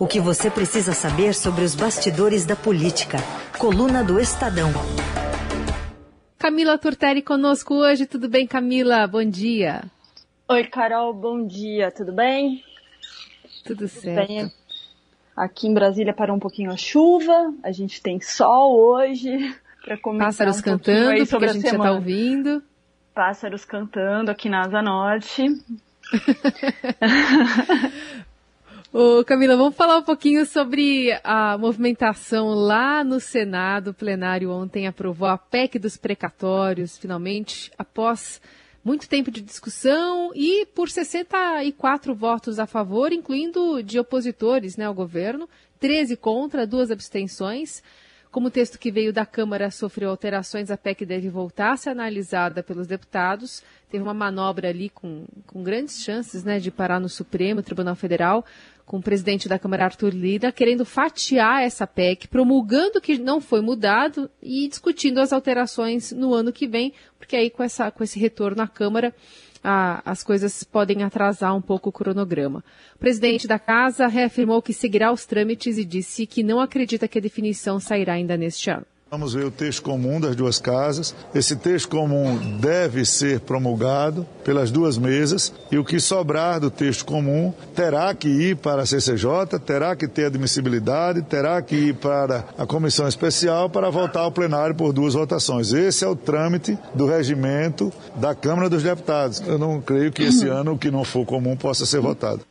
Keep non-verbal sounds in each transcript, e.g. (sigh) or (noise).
O que você precisa saber sobre os bastidores da política. Coluna do Estadão. Camila Turtelli conosco hoje. Tudo bem, Camila? Bom dia. Oi, Carol. Bom dia. Tudo bem? Tudo certo. Bem. Aqui em Brasília parou um pouquinho a chuva. A gente tem sol hoje. (laughs) Para Pássaros um cantando, porque a gente a já está ouvindo. Pássaros cantando aqui na Asa Norte. (laughs) Ô, Camila, vamos falar um pouquinho sobre a movimentação lá no Senado. O plenário ontem aprovou a PEC dos precatórios, finalmente, após muito tempo de discussão e por 64 votos a favor, incluindo de opositores né, ao governo, 13 contra, duas abstenções. Como o texto que veio da Câmara sofreu alterações, a PEC deve voltar a ser analisada pelos deputados. Teve uma manobra ali com, com grandes chances né, de parar no Supremo Tribunal Federal, com o presidente da Câmara, Arthur Lira, querendo fatiar essa PEC, promulgando que não foi mudado e discutindo as alterações no ano que vem, porque aí com, essa, com esse retorno à Câmara a, as coisas podem atrasar um pouco o cronograma. O presidente da casa reafirmou que seguirá os trâmites e disse que não acredita que a definição sairá ainda neste ano. Vamos ver o texto comum das duas casas. Esse texto comum deve ser promulgado pelas duas mesas e o que sobrar do texto comum terá que ir para a CCJ, terá que ter admissibilidade, terá que ir para a comissão especial para voltar ao plenário por duas votações. Esse é o trâmite do regimento da Câmara dos Deputados. Eu não creio que esse (clears throat) ano o que não for comum possa ser votado.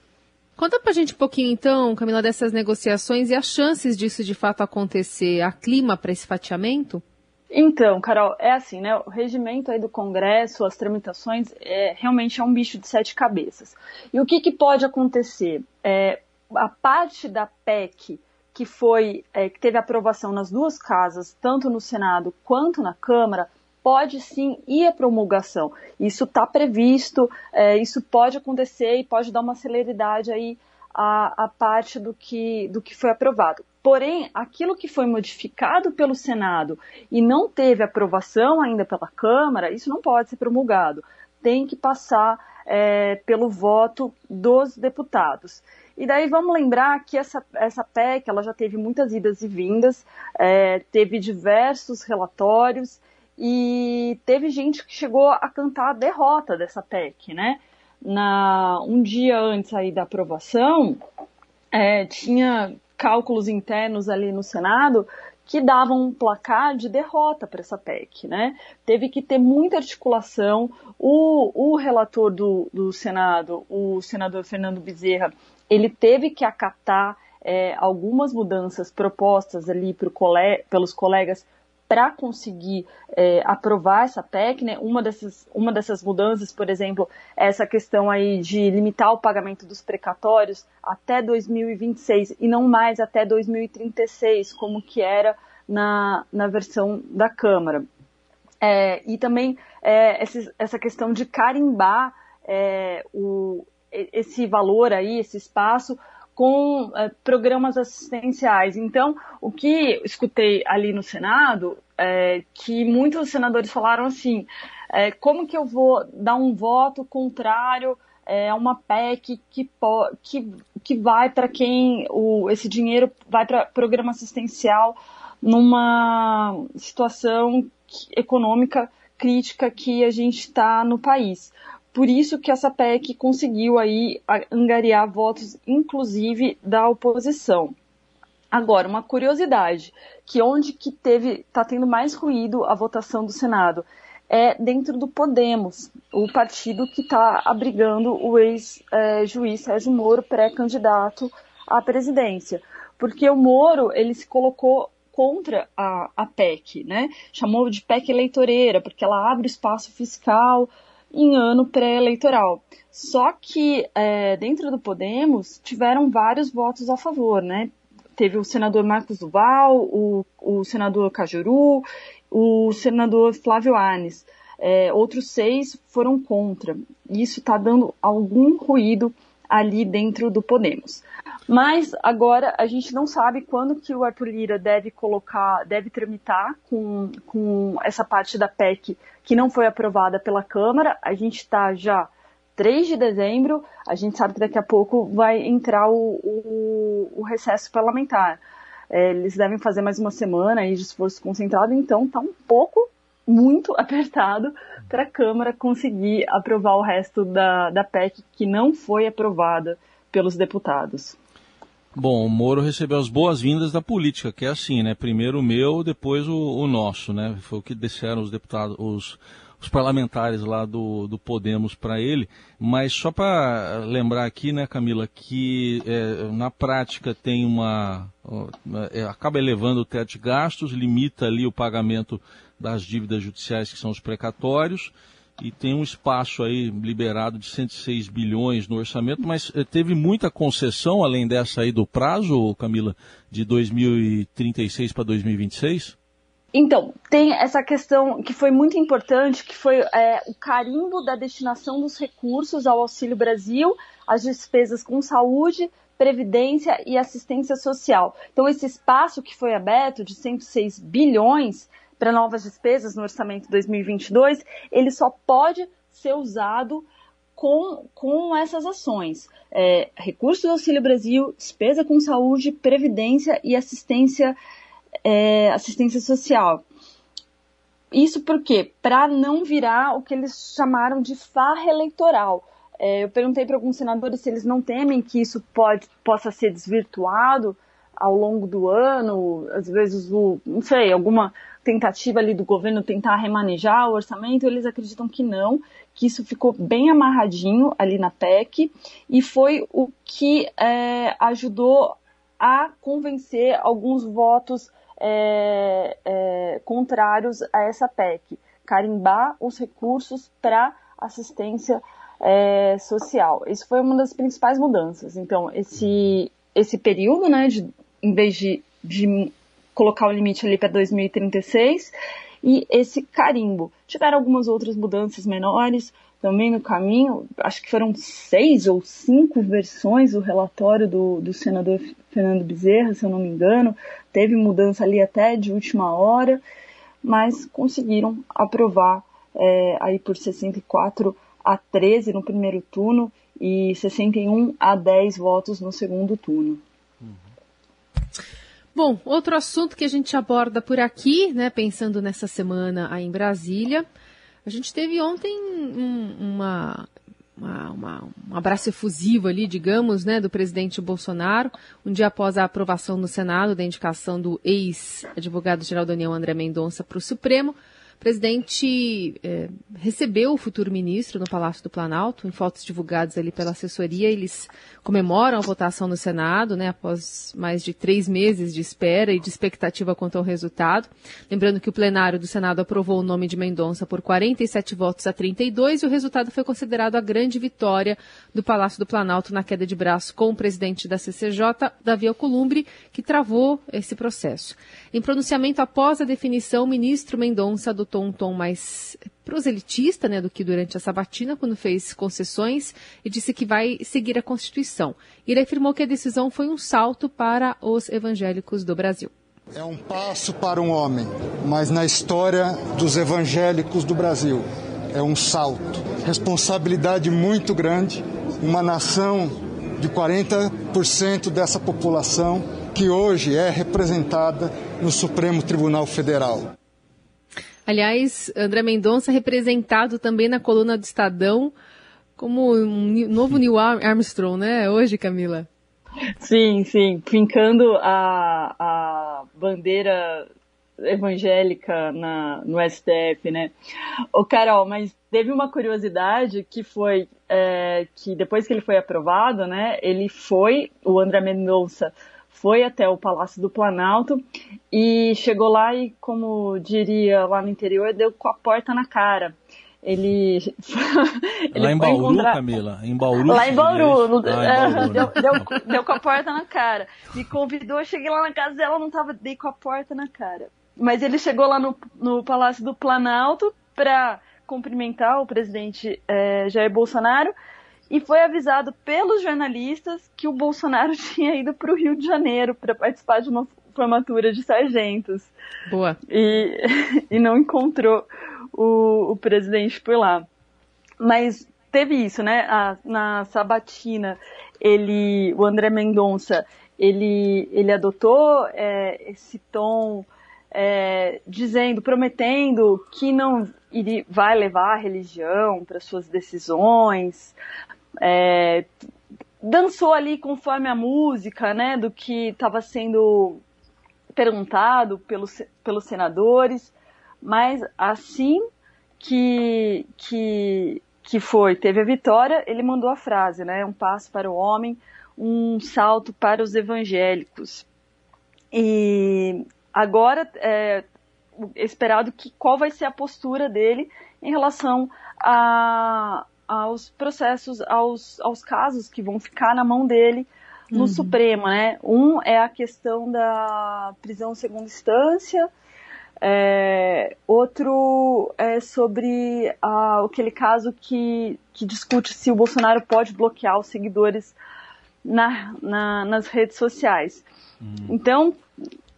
Conta pra gente um pouquinho, então, Camila, dessas negociações e as chances disso de fato acontecer, a clima para esse fatiamento? Então, Carol, é assim, né? O regimento aí do Congresso, as tramitações, é, realmente é um bicho de sete cabeças. E o que, que pode acontecer? É, a parte da PEC que foi é, que teve aprovação nas duas casas, tanto no Senado quanto na Câmara, pode sim ir à promulgação. Isso está previsto, é, isso pode acontecer e pode dar uma celeridade aí à, à parte do que, do que foi aprovado. Porém, aquilo que foi modificado pelo Senado e não teve aprovação ainda pela Câmara, isso não pode ser promulgado. Tem que passar é, pelo voto dos deputados. E daí vamos lembrar que essa, essa PEC ela já teve muitas idas e vindas, é, teve diversos relatórios, e teve gente que chegou a cantar a derrota dessa PEC, né? Na, um dia antes aí da aprovação, é, tinha cálculos internos ali no Senado que davam um placar de derrota para essa PEC, né? Teve que ter muita articulação. O, o relator do, do Senado, o senador Fernando Bezerra, ele teve que acatar é, algumas mudanças propostas ali pro cole, pelos colegas para conseguir é, aprovar essa PEC, né? Uma dessas, uma dessas mudanças, por exemplo, é essa questão aí de limitar o pagamento dos precatórios até 2026 e não mais até 2036, como que era na, na versão da Câmara. É, e também é, essa questão de carimbar é, o, esse valor aí, esse espaço, com é, programas assistenciais. Então, o que escutei ali no Senado é que muitos senadores falaram assim: é, como que eu vou dar um voto contrário é, uma PEC que, que, que vai para quem o, esse dinheiro vai para programa assistencial numa situação econômica crítica que a gente está no país. Por isso que essa PEC conseguiu aí angariar votos, inclusive da oposição. Agora, uma curiosidade, que onde que teve, está tendo mais ruído a votação do Senado é dentro do Podemos, o partido que está abrigando o ex-juiz Sérgio Moro, pré-candidato à presidência. Porque o Moro, ele se colocou contra a, a PEC, né? Chamou de PEC eleitoreira, porque ela abre espaço fiscal em ano pré-eleitoral. Só que é, dentro do Podemos tiveram vários votos a favor, né? Teve o senador Marcos Duval, o, o senador Cajuru, o senador Flávio Arnes. É, outros seis foram contra. Isso está dando algum ruído ali dentro do Podemos. Mas agora a gente não sabe quando que o Arthur Lira deve colocar, deve tramitar com, com essa parte da PEC que não foi aprovada pela Câmara. A gente está já 3 de dezembro, a gente sabe que daqui a pouco vai entrar o, o, o, recesso parlamentar. É, eles devem fazer mais uma semana aí de esforço concentrado, então está um pouco, muito (laughs) apertado para a Câmara conseguir aprovar o resto da, da PEC que não foi aprovada pelos deputados. Bom, o Moro recebeu as boas-vindas da política, que é assim, né? Primeiro o meu, depois o, o nosso, né? Foi o que disseram os deputados, os, os parlamentares lá do, do Podemos para ele. Mas só para lembrar aqui, né, Camila, que é, na prática tem uma. É, acaba elevando o teto de gastos, limita ali o pagamento das dívidas judiciais, que são os precatórios e tem um espaço aí liberado de 106 bilhões no orçamento, mas eh, teve muita concessão além dessa aí do prazo, Camila, de 2036 para 2026? Então, tem essa questão que foi muito importante, que foi é, o carimbo da destinação dos recursos ao Auxílio Brasil, as despesas com saúde, previdência e assistência social. Então, esse espaço que foi aberto de 106 bilhões para novas despesas no orçamento 2022, ele só pode ser usado com, com essas ações. É, recursos do Auxílio Brasil, despesa com saúde, previdência e assistência, é, assistência social. Isso por quê? Para não virar o que eles chamaram de farra eleitoral. É, eu perguntei para alguns senadores se eles não temem que isso pode, possa ser desvirtuado ao longo do ano, às vezes o, não sei, alguma tentativa ali do governo tentar remanejar o orçamento, eles acreditam que não, que isso ficou bem amarradinho ali na PEC e foi o que é, ajudou a convencer alguns votos é, é, contrários a essa PEC, carimbar os recursos para assistência é, social. Isso foi uma das principais mudanças. Então, esse, esse período, né, de, em vez de, de colocar o limite ali para 2036 e esse carimbo. Tiveram algumas outras mudanças menores também no caminho, acho que foram seis ou cinco versões do relatório do, do senador Fernando Bezerra, se eu não me engano. Teve mudança ali até de última hora, mas conseguiram aprovar é, aí por 64 a 13 no primeiro turno e 61 a 10 votos no segundo turno. Bom, outro assunto que a gente aborda por aqui, né, pensando nessa semana aí em Brasília, a gente teve ontem um, uma, uma, uma, um abraço efusivo ali, digamos, né, do presidente Bolsonaro, um dia após a aprovação no Senado da indicação do ex-advogado-geral da União, André Mendonça, para o Supremo. O presidente é, recebeu o futuro ministro no Palácio do Planalto, em fotos divulgadas ali pela assessoria. Eles comemoram a votação no Senado, né, após mais de três meses de espera e de expectativa quanto ao resultado. Lembrando que o plenário do Senado aprovou o nome de Mendonça por 47 votos a 32 e o resultado foi considerado a grande vitória do Palácio do Planalto na queda de braço com o presidente da CCJ, Davi Alcolumbre, que travou esse processo. Em pronunciamento após a definição, o ministro Mendonça adotou um tom mais proselitista né, do que durante a sabatina, quando fez concessões e disse que vai seguir a Constituição. Ele afirmou que a decisão foi um salto para os evangélicos do Brasil. É um passo para um homem, mas na história dos evangélicos do Brasil é um salto. Responsabilidade muito grande, uma nação de 40% dessa população que hoje é representada no Supremo Tribunal Federal. Aliás, André Mendonça representado também na coluna do Estadão como um novo Neil Armstrong, né? Hoje, Camila. Sim, sim, fincando a, a bandeira evangélica na, no STF, né? Ô, Carol, mas teve uma curiosidade que foi é, que depois que ele foi aprovado, né? Ele foi, o André Mendonça foi até o Palácio do Planalto e chegou lá e, como diria lá no interior, deu com a porta na cara. Ele, (laughs) ele lá em Bauru, encontrar... Camila? Em Bauru? Lá em Bauru. Ah, em Bauru deu, deu, deu, com a porta na cara. Me convidou, cheguei lá na casa dela, não tava, dei com a porta na cara. Mas ele chegou lá no, no Palácio do Planalto para cumprimentar o presidente é, Jair Bolsonaro e foi avisado pelos jornalistas que o Bolsonaro (laughs) tinha ido para o Rio de Janeiro para participar de uma formatura de sargentos. Boa. E, (laughs) e não encontrou o, o presidente por lá. Mas teve isso, né? A, na sabatina, ele, o André Mendonça, ele, ele adotou é, esse tom é, dizendo, prometendo que não iria, vai levar a religião para suas decisões, é, dançou ali conforme a música, né, do que estava sendo perguntado pelos, pelos senadores, mas assim que, que, que foi, teve a vitória, ele mandou a frase, né, um passo para o homem, um salto para os evangélicos. E agora é esperado que qual vai ser a postura dele em relação a, aos processos, aos, aos casos que vão ficar na mão dele no uhum. Supremo, né? Um é a questão da prisão segunda instância, é, outro é sobre aquele caso que, que discute se o Bolsonaro pode bloquear os seguidores na, na, nas redes sociais. Uhum. Então,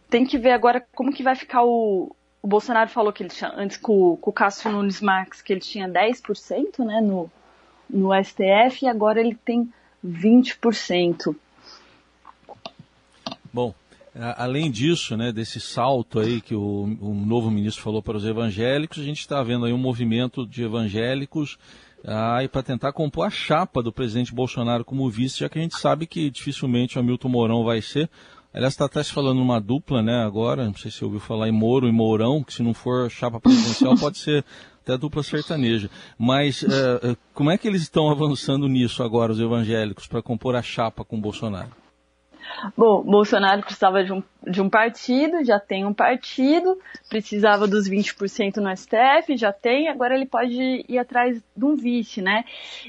tem que ver agora como que vai ficar o. O Bolsonaro falou que ele tinha, antes com, com o Cássio Nunes Marques, que ele tinha 10% né, no, no STF e agora ele tem 20%. Bom, além disso, né, desse salto aí que o, o novo ministro falou para os evangélicos, a gente está vendo aí um movimento de evangélicos ah, para tentar compor a chapa do presidente Bolsonaro como vice, já que a gente sabe que dificilmente o Hamilton Mourão vai ser. Aliás, está até se falando uma dupla, né, agora, não sei se você ouviu falar em Moro e Mourão, que se não for chapa presidencial (laughs) pode ser até dupla sertaneja. Mas uh, como é que eles estão avançando nisso agora, os evangélicos, para compor a chapa com Bolsonaro? Bom, Bolsonaro precisava de um, de um partido, já tem um partido, precisava dos 20% no STF, já tem, agora ele pode ir atrás de um vice, né?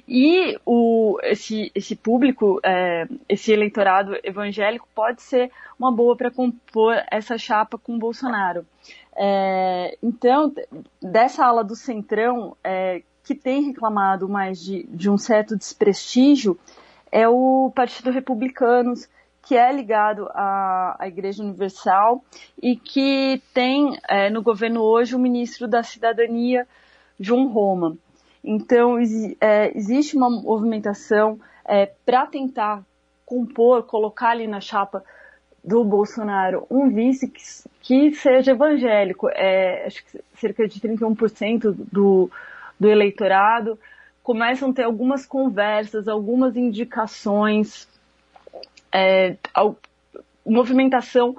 E o, esse, esse público, é, esse eleitorado evangélico pode ser uma boa para compor essa chapa com Bolsonaro. É, então, dessa ala do Centrão, é, que tem reclamado mais de, de um certo desprestígio, é o Partido Republicanos, que é ligado à, à Igreja Universal e que tem é, no governo hoje o ministro da Cidadania, João Roma. Então, é, existe uma movimentação é, para tentar compor, colocar ali na chapa do Bolsonaro um vice que, que seja evangélico. É, acho que cerca de 31% do, do eleitorado começam a ter algumas conversas, algumas indicações é, movimentação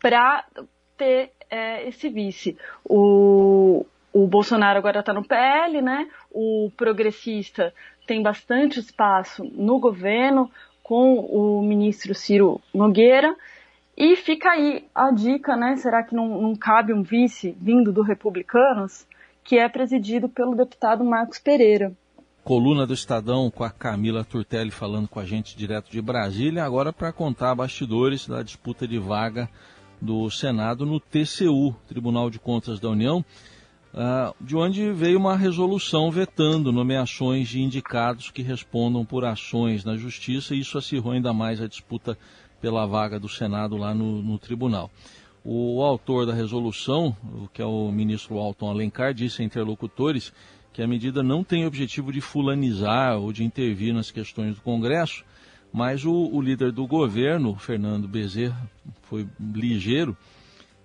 para ter é, esse vice. O, o Bolsonaro agora está no PL, né? O progressista tem bastante espaço no governo com o ministro Ciro Nogueira. E fica aí a dica, né? Será que não, não cabe um vice vindo do Republicanos, que é presidido pelo deputado Marcos Pereira? coluna do Estadão com a Camila Turtelli falando com a gente direto de Brasília, agora para contar bastidores da disputa de vaga do Senado no TCU, Tribunal de Contas da União, uh, de onde veio uma resolução vetando nomeações de indicados que respondam por ações na Justiça, e isso acirrou ainda mais a disputa pela vaga do Senado lá no, no tribunal. O autor da resolução, que é o ministro Alton Alencar, disse a interlocutores que a medida não tem objetivo de fulanizar ou de intervir nas questões do Congresso, mas o, o líder do governo, Fernando Bezerra, foi ligeiro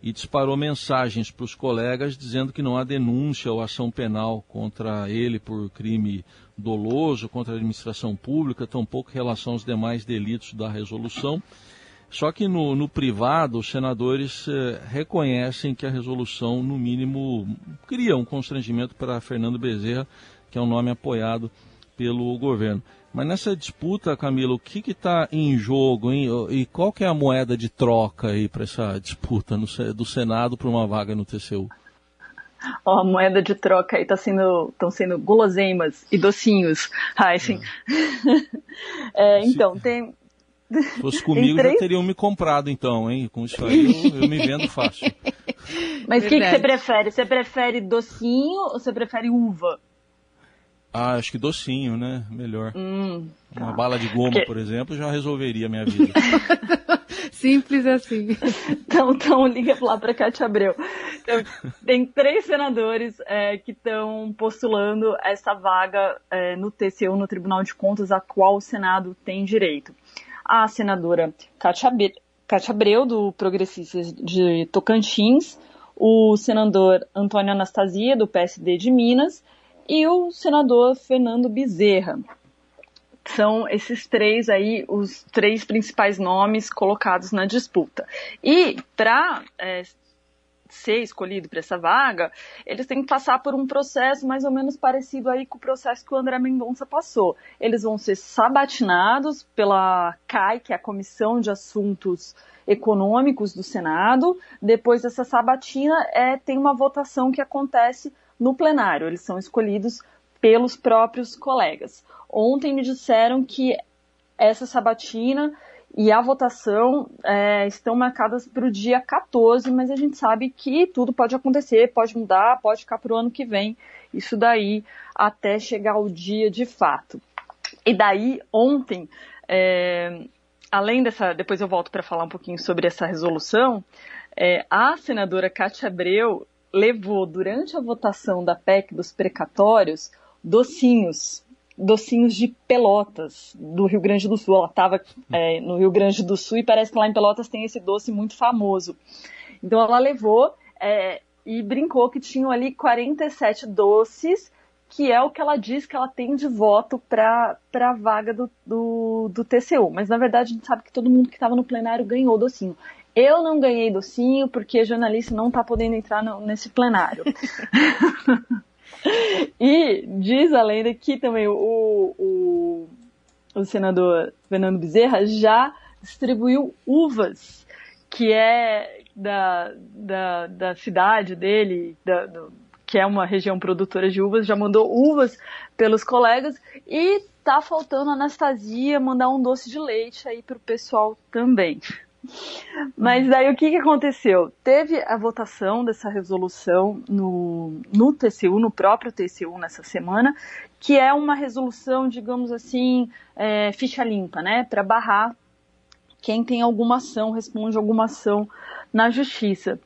e disparou mensagens para os colegas dizendo que não há denúncia ou ação penal contra ele por crime doloso, contra a administração pública, tampouco em relação aos demais delitos da resolução só que no, no privado, os senadores eh, reconhecem que a resolução, no mínimo, cria um constrangimento para Fernando Bezerra, que é um nome apoiado pelo governo. Mas nessa disputa, Camila, o que está em jogo hein? e qual que é a moeda de troca aí para essa disputa no, do Senado para uma vaga no TCU? Oh, a moeda de troca aí tá sendo, estão sendo guloseimas e docinhos, Heisen. (laughs) É. é, então, tem, se fosse comigo, três... já teriam me comprado, então, hein? Com isso aí eu, eu me vendo fácil. (laughs) Mas o que, que, você prefere? Você prefere docinho ou você prefere uva? Ah, acho que docinho, né? Melhor. Hum, tá. Uma bala de goma, Porque... por exemplo, já resolveria a minha vida. (laughs) Simples assim. Então, então liga lá para Cátia Abreu. Então, tem três senadores é, que estão postulando essa vaga é, no TCU, no Tribunal de Contas, a qual o Senado tem direito. A senadora Cátia Abreu, do Progressistas de Tocantins, o senador Antônio Anastasia, do PSD de Minas, e o senador Fernando Bezerra, são esses três aí, os três principais nomes colocados na disputa. E para é, ser escolhido para essa vaga, eles têm que passar por um processo mais ou menos parecido aí com o processo que o André Mendonça passou. Eles vão ser sabatinados pela CAI, que é a Comissão de Assuntos Econômicos do Senado. Depois dessa sabatina, é, tem uma votação que acontece no plenário. Eles são escolhidos pelos próprios colegas. Ontem me disseram que essa sabatina e a votação é, estão marcadas para o dia 14, mas a gente sabe que tudo pode acontecer, pode mudar, pode ficar para o ano que vem. Isso daí até chegar o dia de fato. E daí, ontem, é, além dessa, depois eu volto para falar um pouquinho sobre essa resolução, é, a senadora Cátia Abreu levou durante a votação da PEC dos precatórios docinhos, docinhos de Pelotas, do Rio Grande do Sul. Ela estava é, no Rio Grande do Sul e parece que lá em Pelotas tem esse doce muito famoso. Então ela levou é, e brincou que tinham ali 47 doces, que é o que ela diz que ela tem de voto para a vaga do, do, do TCU. Mas na verdade a gente sabe que todo mundo que estava no plenário ganhou docinho. Eu não ganhei docinho porque jornalista não está podendo entrar no, nesse plenário. (laughs) e diz a lenda que também o, o, o senador Fernando Bezerra já distribuiu uvas, que é da, da, da cidade dele, da, do, que é uma região produtora de uvas, já mandou uvas pelos colegas e tá faltando a Anastasia mandar um doce de leite aí pro pessoal também. Mas daí o que, que aconteceu? Teve a votação dessa resolução no, no TCU, no próprio TCU nessa semana, que é uma resolução, digamos assim, é, ficha limpa, né? Para barrar quem tem alguma ação, responde alguma ação na justiça.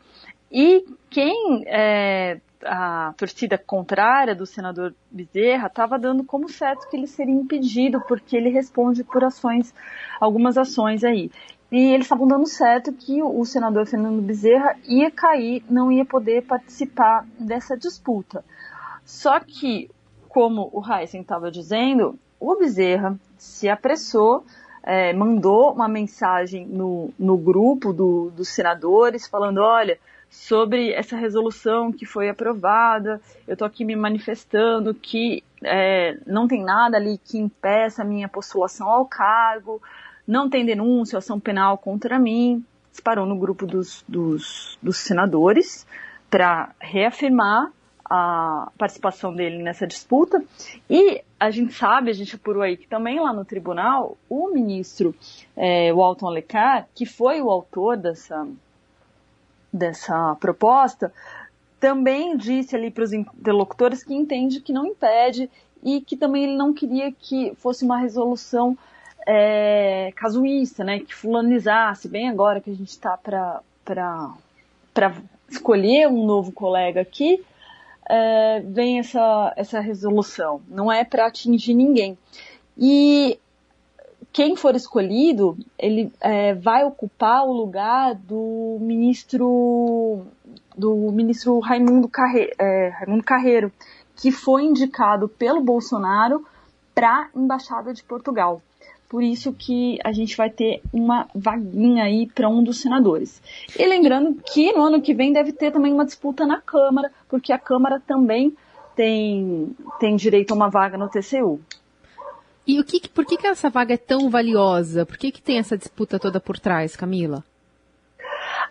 E quem é, a torcida contrária do senador Bezerra estava dando como certo que ele seria impedido, porque ele responde por ações, algumas ações aí. E eles estavam dando certo que o senador Fernando Bezerra ia cair, não ia poder participar dessa disputa. Só que, como o Heisen estava dizendo, o Bezerra se apressou, é, mandou uma mensagem no, no grupo do, dos senadores falando: olha, sobre essa resolução que foi aprovada, eu estou aqui me manifestando que é, não tem nada ali que impeça a minha postulação ao cargo não tem denúncia, ação penal contra mim, disparou no grupo dos, dos, dos senadores para reafirmar a participação dele nessa disputa. E a gente sabe, a gente apurou aí que também lá no tribunal, o ministro é, Walton Lecar, que foi o autor dessa, dessa proposta, também disse ali para os interlocutores que entende que não impede e que também ele não queria que fosse uma resolução é, casuísta, né? Que fulanizasse, bem agora que a gente está para escolher um novo colega aqui, é, vem essa, essa resolução. Não é para atingir ninguém. E quem for escolhido, ele é, vai ocupar o lugar do ministro do ministro Raimundo, Carre, é, Raimundo Carreiro, que foi indicado pelo Bolsonaro para a embaixada de Portugal. Por isso que a gente vai ter uma vaguinha aí para um dos senadores. E lembrando que no ano que vem deve ter também uma disputa na Câmara, porque a Câmara também tem, tem direito a uma vaga no TCU. E o que, por que, que essa vaga é tão valiosa? Por que, que tem essa disputa toda por trás, Camila?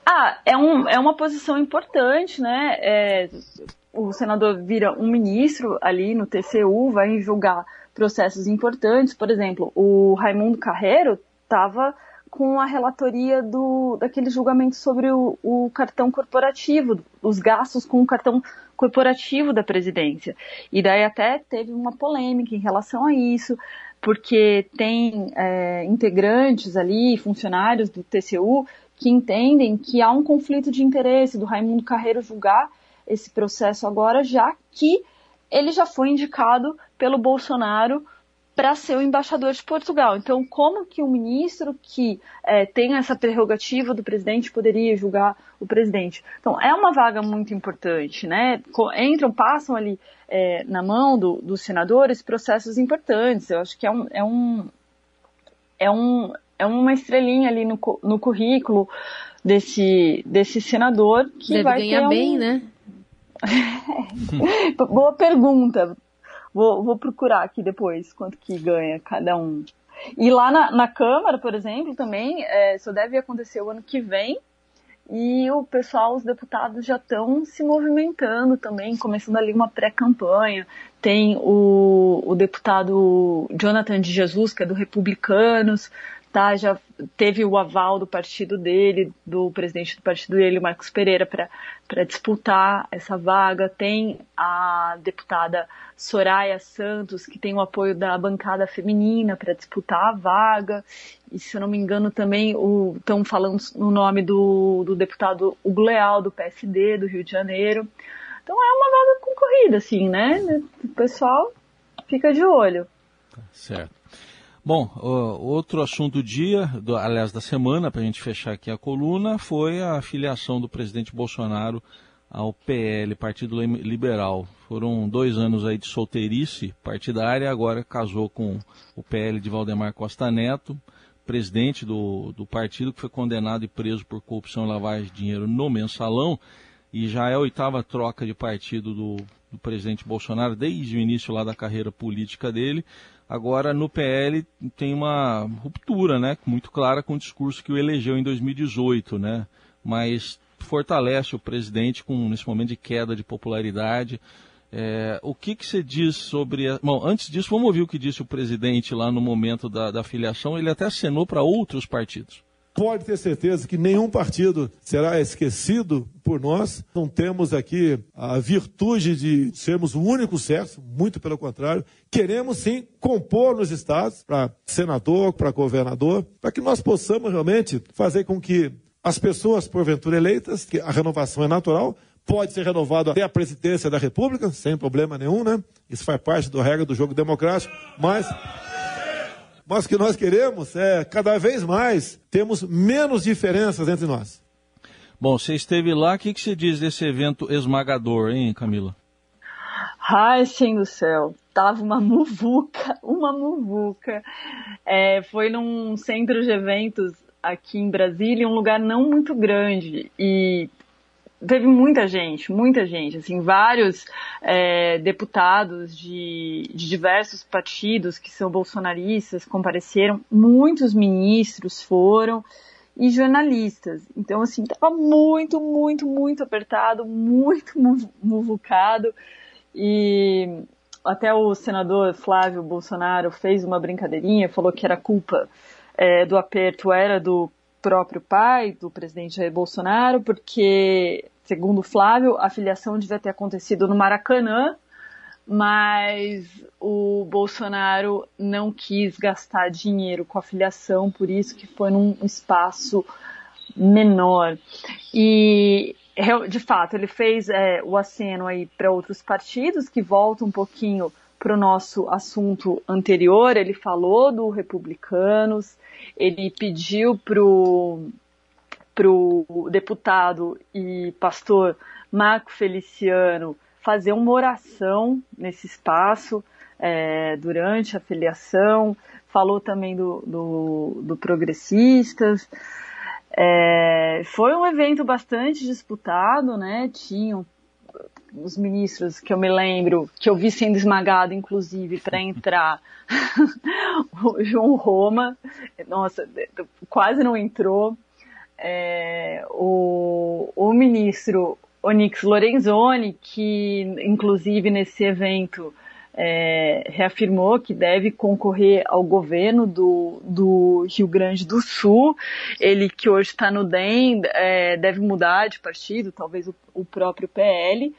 Ah, é, um, é uma posição importante, né? É, o senador vira um ministro ali no TCU, vai julgar processos importantes. Por exemplo, o Raimundo Carreiro estava com a relatoria do, daquele julgamento sobre o, o, cartão corporativo, os gastos com o cartão corporativo da presidência. E daí até teve uma polêmica em relação a isso. porque tem é, integrantes ali, funcionários do TCU, que entendem que há um conflito de interesse do Raimundo Carreiro julgar esse processo agora, já que ele já foi indicado pelo Bolsonaro para ser o embaixador de Portugal. Então, como que um ministro que é, tem essa prerrogativa do presidente poderia julgar o presidente? Então, é uma vaga muito importante, né? Entram, passam ali é, na mão do, dos senadores processos importantes. Eu acho que é um, é um, é um, é uma estrelinha ali no, no currículo desse, desse senador que Deve vai ganhar um... bem, né? (laughs) Boa pergunta. Vou, vou procurar aqui depois quanto que ganha cada um. E lá na, na Câmara, por exemplo, também, é, isso deve acontecer o ano que vem. E o pessoal, os deputados já estão se movimentando também, começando ali uma pré-campanha. Tem o, o deputado Jonathan de Jesus, que é do Republicanos, tá? Já teve o aval do partido dele, do presidente do partido dele, Marcos Pereira, para disputar essa vaga. Tem a deputada Soraya Santos, que tem o apoio da bancada feminina para disputar a vaga. E se eu não me engano, também estão falando no nome do, do deputado Hugo Leal, do PSD, do Rio de Janeiro. Então é uma vaga concorrida, assim, né? O pessoal fica de olho. Tá certo. Bom, outro assunto do dia, do, aliás da semana, para a gente fechar aqui a coluna, foi a filiação do presidente Bolsonaro ao PL, Partido Liberal. Foram dois anos aí de solteirice partidária, agora casou com o PL de Valdemar Costa Neto, presidente do, do partido que foi condenado e preso por corrupção e lavagem de dinheiro no mensalão, e já é a oitava troca de partido do, do presidente Bolsonaro desde o início lá da carreira política dele. Agora, no PL, tem uma ruptura, né, muito clara com o discurso que o elegeu em 2018, né, mas fortalece o presidente com, nesse momento de queda de popularidade. É, o que, que você diz sobre. A... Bom, antes disso, vamos ouvir o que disse o presidente lá no momento da, da filiação. Ele até acenou para outros partidos pode ter certeza que nenhum partido será esquecido por nós. Não temos aqui a virtude de sermos o único certo, muito pelo contrário. Queremos sim compor nos estados, para senador, para governador, para que nós possamos realmente fazer com que as pessoas, porventura eleitas, que a renovação é natural, pode ser renovado até a presidência da República, sem problema nenhum, né? Isso faz parte da regra do jogo democrático, mas mas o que nós queremos é, cada vez mais, temos menos diferenças entre nós. Bom, você esteve lá, o que, que você diz desse evento esmagador, hein, Camila? Ai, sim do céu, tava uma muvuca, (laughs) uma muvuca. É, foi num centro de eventos aqui em Brasília, um lugar não muito grande. E teve muita gente, muita gente, assim, vários é, deputados de, de, diversos partidos que são bolsonaristas compareceram, muitos ministros foram e jornalistas. Então, assim, tava muito, muito, muito apertado, muito muvucado e até o senador Flávio Bolsonaro fez uma brincadeirinha, falou que era culpa é, do aperto era do próprio pai do presidente Jair Bolsonaro, porque, segundo Flávio, a filiação devia ter acontecido no Maracanã, mas o Bolsonaro não quis gastar dinheiro com a filiação, por isso que foi num espaço menor. E de fato ele fez é, o aceno aí para outros partidos que volta um pouquinho para o nosso assunto anterior. Ele falou do Republicanos, ele pediu pro pro deputado e pastor Marco Feliciano fazer uma oração nesse espaço é, durante a filiação, falou também do, do, do Progressistas. É, foi um evento bastante disputado, né? Tinham os ministros que eu me lembro, que eu vi sendo esmagado, inclusive, para (laughs) entrar, (laughs) o João Roma, nossa, quase não entrou, é, o, o ministro Onyx Lorenzoni, que inclusive nesse evento é, reafirmou que deve concorrer ao governo do, do Rio Grande do Sul. Ele que hoje está no DEM é, deve mudar de partido, talvez o, o próprio PL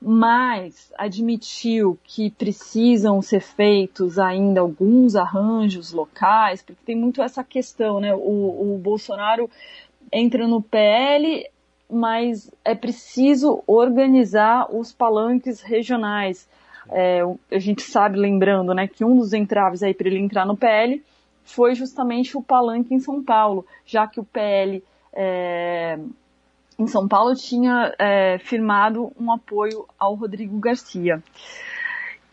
mas admitiu que precisam ser feitos ainda alguns arranjos locais, porque tem muito essa questão, né? O, o Bolsonaro entra no PL, mas é preciso organizar os palanques regionais. É, a gente sabe, lembrando, né, que um dos entraves aí para ele entrar no PL foi justamente o palanque em São Paulo, já que o PL é, em São Paulo tinha é, firmado um apoio ao Rodrigo Garcia.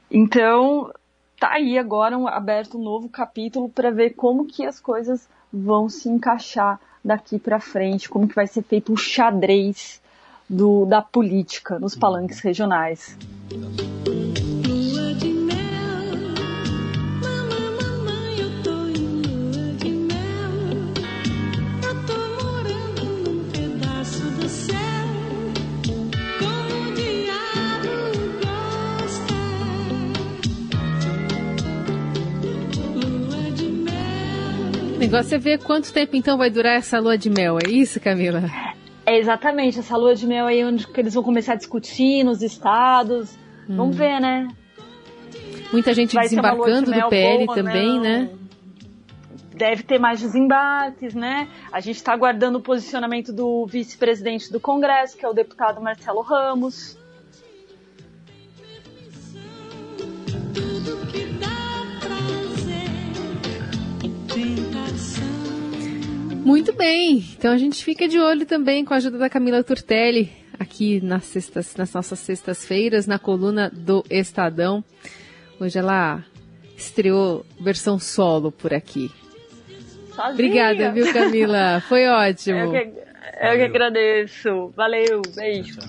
Então, tá aí agora um, aberto um novo capítulo para ver como que as coisas vão se encaixar daqui para frente, como que vai ser feito o xadrez do, da política nos palanques regionais. Negócio é ver quanto tempo então vai durar essa lua de mel, é isso, Camila? É exatamente, essa lua de mel aí onde eles vão começar a discutir nos estados. Hum. Vamos ver, né? Muita gente vai desembarcando de do PL boa, também, né? né? Deve ter mais desembarques, né? A gente está aguardando o posicionamento do vice-presidente do Congresso, que é o deputado Marcelo Ramos. Muito bem. Então a gente fica de olho também com a ajuda da Camila Turtelli aqui nas, sextas, nas nossas sextas-feiras, na coluna do Estadão. Hoje ela estreou versão solo por aqui. Sozinha. Obrigada, viu, Camila? Foi (laughs) ótimo. Eu que, eu que agradeço. Valeu, beijo.